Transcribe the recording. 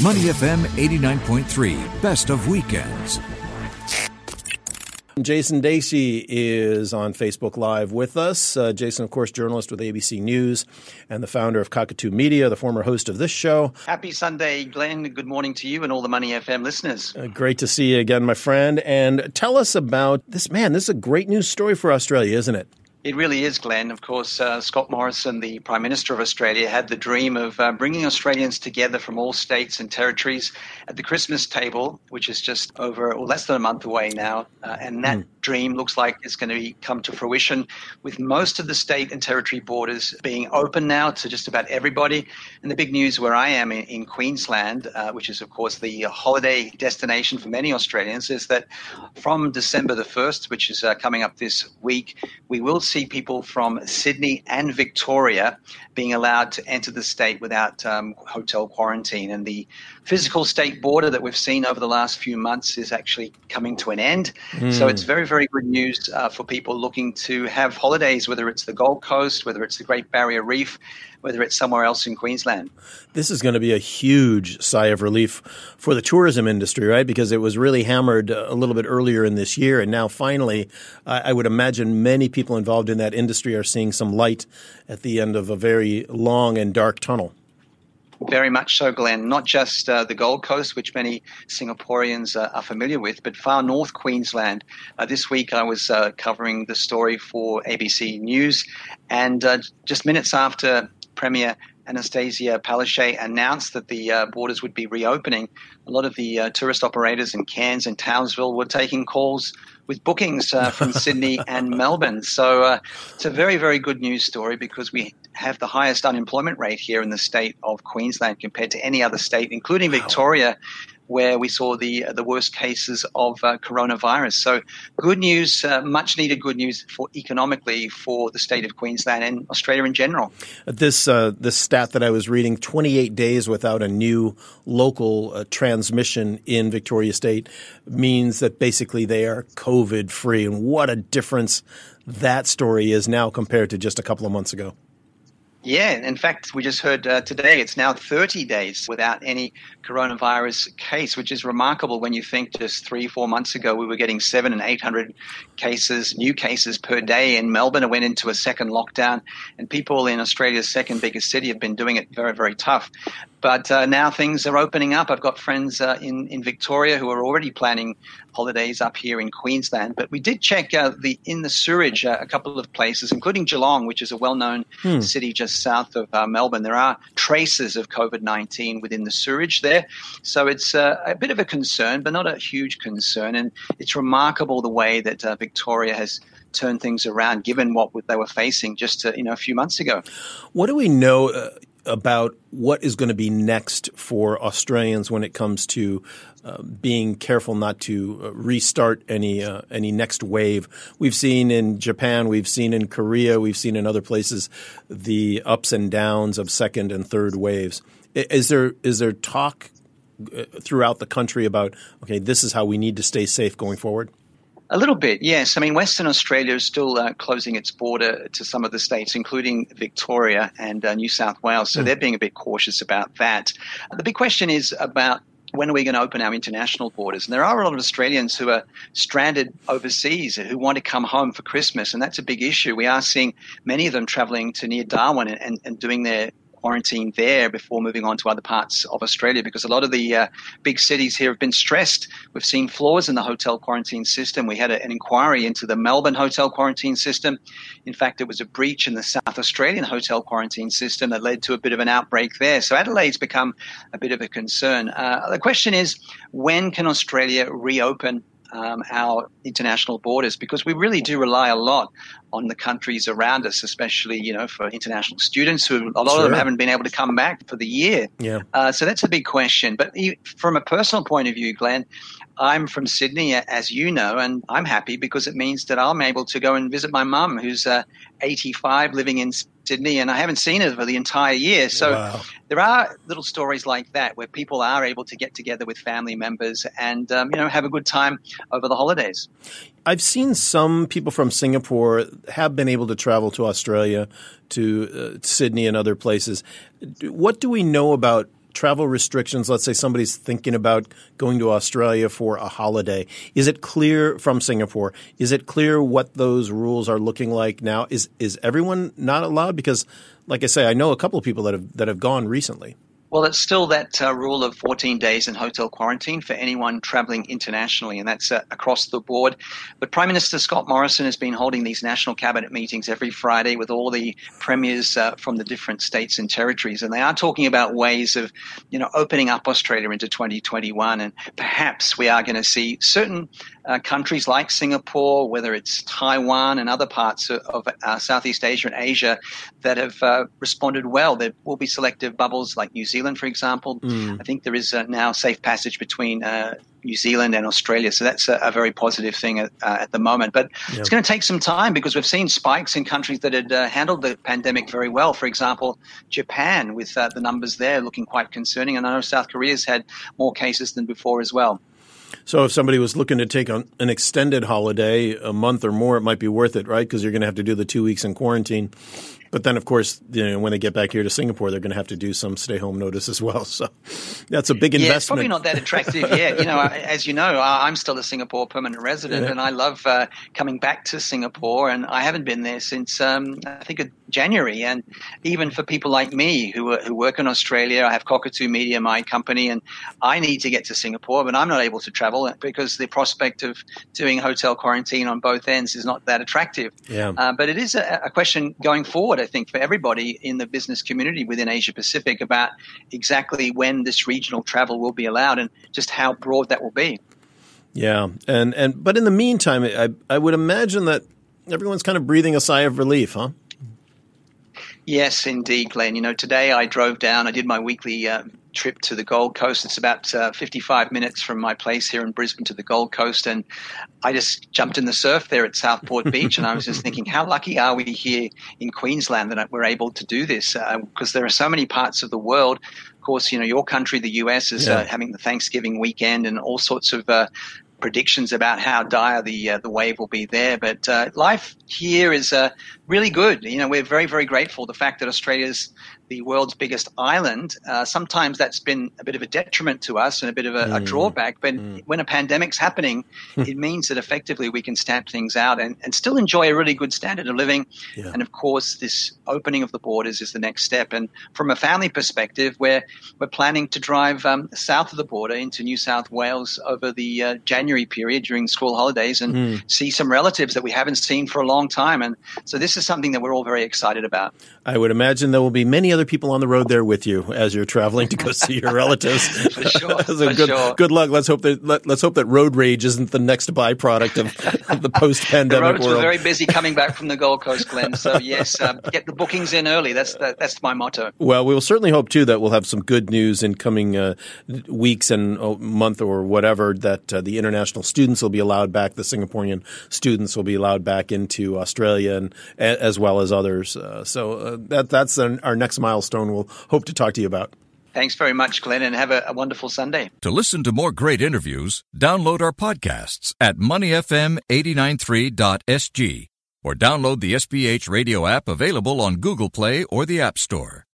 Money FM 89.3, best of weekends. Jason Dasey is on Facebook Live with us. Uh, Jason, of course, journalist with ABC News and the founder of Cockatoo Media, the former host of this show. Happy Sunday, Glenn. Good morning to you and all the Money FM listeners. Uh, great to see you again, my friend. And tell us about this man. This is a great news story for Australia, isn't it? It really is, Glenn. Of course, uh, Scott Morrison, the Prime Minister of Australia, had the dream of uh, bringing Australians together from all states and territories at the Christmas table, which is just over or less than a month away now. Uh, and that mm. dream looks like it's going to come to fruition with most of the state and territory borders being open now to just about everybody. And the big news where I am in, in Queensland, uh, which is, of course, the holiday destination for many Australians, is that from December the 1st, which is uh, coming up this week, we will see people from Sydney and Victoria being allowed to enter the state without um, hotel quarantine. And the physical state border that we've seen over the last few months is actually coming to an end. Mm. So it's very, very good news uh, for people looking to have holidays, whether it's the Gold Coast, whether it's the Great Barrier Reef, whether it's somewhere else in Queensland. This is going to be a huge sigh of relief for the tourism industry, right? Because it was really hammered a little bit earlier in this year. And now finally, I would imagine many people involved in that industry are seeing some light at the end of a very long and dark tunnel. Very much so, Glenn. Not just uh, the Gold Coast, which many Singaporeans uh, are familiar with, but far north Queensland. Uh, this week I was uh, covering the story for ABC News, and uh, just minutes after Premier Annastacia Palaszczuk announced that the uh, borders would be reopening, a lot of the uh, tourist operators in Cairns and Townsville were taking calls with bookings uh, from Sydney and Melbourne. So uh, it's a very, very good news story because we have the highest unemployment rate here in the state of Queensland compared to any other state, including wow. Victoria, where we saw the the worst cases of uh, coronavirus. So, good news, uh, much needed good news for economically for the state of Queensland and Australia in general. This uh, this stat that I was reading: 28 days without a new local uh, transmission in Victoria State means that basically they are COVID free, and what a difference that story is now compared to just a couple of months ago. Yeah, in fact, we just heard uh, today it's now 30 days without any coronavirus case, which is remarkable when you think just three, four months ago we were getting seven and 800 cases, new cases per day in Melbourne. It went into a second lockdown, and people in Australia's second biggest city have been doing it very, very tough. But uh, now things are opening up. I've got friends uh, in, in Victoria who are already planning holidays up here in Queensland. But we did check uh, the in the sewerage uh, a couple of places, including Geelong, which is a well known hmm. city just south of uh, Melbourne. There are traces of COVID 19 within the sewerage there. So it's uh, a bit of a concern, but not a huge concern. And it's remarkable the way that Victoria has turned things around given what they were facing just you know a few months ago. What do we know? About what is going to be next for Australians when it comes to uh, being careful not to uh, restart any uh, any next wave. We've seen in Japan, we've seen in Korea, we've seen in other places the ups and downs of second and third waves. Is there is there talk uh, throughout the country about okay, this is how we need to stay safe going forward? A little bit, yes. I mean, Western Australia is still uh, closing its border to some of the states, including Victoria and uh, New South Wales. So mm. they're being a bit cautious about that. The big question is about when are we going to open our international borders? And there are a lot of Australians who are stranded overseas who want to come home for Christmas, and that's a big issue. We are seeing many of them traveling to near Darwin and, and, and doing their quarantine there before moving on to other parts of Australia because a lot of the uh, big cities here have been stressed. We've seen flaws in the hotel quarantine system. We had a, an inquiry into the Melbourne hotel quarantine system. In fact, it was a breach in the South Australian hotel quarantine system that led to a bit of an outbreak there. So Adelaide's become a bit of a concern. Uh, the question is when can Australia reopen um, our international borders because we really do rely a lot on the countries around us, especially you know for international students who a lot sure. of them haven't been able to come back for the year. Yeah. Uh, so that's a big question. But from a personal point of view, Glenn, I'm from Sydney, as you know, and I'm happy because it means that I'm able to go and visit my mum, who's uh, 85, living in Sydney, and I haven't seen her for the entire year. So wow. there are little stories like that where people are able to get together with family members and um, you know have a good time over the holidays. I've seen some people from Singapore have been able to travel to Australia, to uh, Sydney, and other places. What do we know about travel restrictions, let's say somebody's thinking about going to Australia for a holiday, is it clear from Singapore? Is it clear what those rules are looking like now? Is is everyone not allowed? Because, like I say, I know a couple of people that have that have gone recently. Well, it's still that uh, rule of 14 days in hotel quarantine for anyone traveling internationally, and that's uh, across the board. But Prime Minister Scott Morrison has been holding these national cabinet meetings every Friday with all the premiers uh, from the different states and territories, and they are talking about ways of, you know, opening up Australia into 2021, and perhaps we are going to see certain uh, countries like Singapore, whether it's Taiwan and other parts of, of uh, Southeast Asia and Asia that have uh, responded well. There will be selective bubbles like New Zealand, for example. Mm. I think there is uh, now safe passage between uh, New Zealand and Australia. So that's a, a very positive thing at, uh, at the moment. But yep. it's going to take some time because we've seen spikes in countries that had uh, handled the pandemic very well. For example, Japan, with uh, the numbers there looking quite concerning. And I know South Korea's had more cases than before as well. So if somebody was looking to take on an extended holiday, a month or more, it might be worth it, right? Because you're going to have to do the two weeks in quarantine. But then, of course, you know, when they get back here to Singapore, they're going to have to do some stay home notice as well. So that's a big investment. Yeah, it's probably not that attractive yet. You know, as you know, I'm still a Singapore permanent resident, yeah. and I love uh, coming back to Singapore. And I haven't been there since um, I think January. And even for people like me who who work in Australia, I have Cockatoo Media, my company, and I need to get to Singapore, but I'm not able to travel because the prospect of doing hotel quarantine on both ends is not that attractive. Yeah. Uh, but it is a, a question going forward I think, for everybody in the business community within Asia Pacific about exactly when this regional travel will be allowed and just how broad that will be. Yeah, and and but in the meantime, I I would imagine that everyone's kind of breathing a sigh of relief, huh? Yes, indeed, Glenn. You know, today I drove down. I did my weekly uh, trip to the Gold Coast. It's about uh, 55 minutes from my place here in Brisbane to the Gold Coast. And I just jumped in the surf there at Southport Beach. And I was just thinking, how lucky are we here in Queensland that we're able to do this? Because uh, there are so many parts of the world. Of course, you know, your country, the US, is uh, yeah. uh, having the Thanksgiving weekend and all sorts of uh, predictions about how dire the uh, the wave will be there. But uh, life here is uh, really good. You know, we're very very grateful. The fact that Australia's the world's biggest island, uh, sometimes that's been a bit of a detriment to us and a bit of a, mm. a drawback. But mm. when a pandemic's happening, it means that effectively we can stamp things out and, and still enjoy a really good standard of living. Yeah. And of course, this opening of the borders is the next step. And from a family perspective, we're, we're planning to drive um, south of the border into New South Wales over the uh, January period during school holidays and mm. see some relatives that we haven't seen for a long time. And so this is something that we're all very excited about. I would imagine there will be many other people on the road there with you as you're traveling to go see your relatives. for sure. so for good, sure. good luck. Let's hope that let, us hope that road rage isn't the next byproduct of, of the post-pandemic the roads world. were very busy coming back from the Gold Coast, Glenn. So yes, um, get the bookings in early. That's that's my motto. Well, we will certainly hope too that we'll have some good news in coming uh, weeks and oh, month or whatever that uh, the international students will be allowed back. The Singaporean students will be allowed back into Australia and as well as others. Uh, so uh, that that's an, our next milestone. We'll hope to talk to you about. Thanks very much, Glenn, and have a, a, wonderful Sunday. To listen to more great interviews, download our podcasts at moneyfm893.sg or download the SPH radio app available on Google Play or the App Store.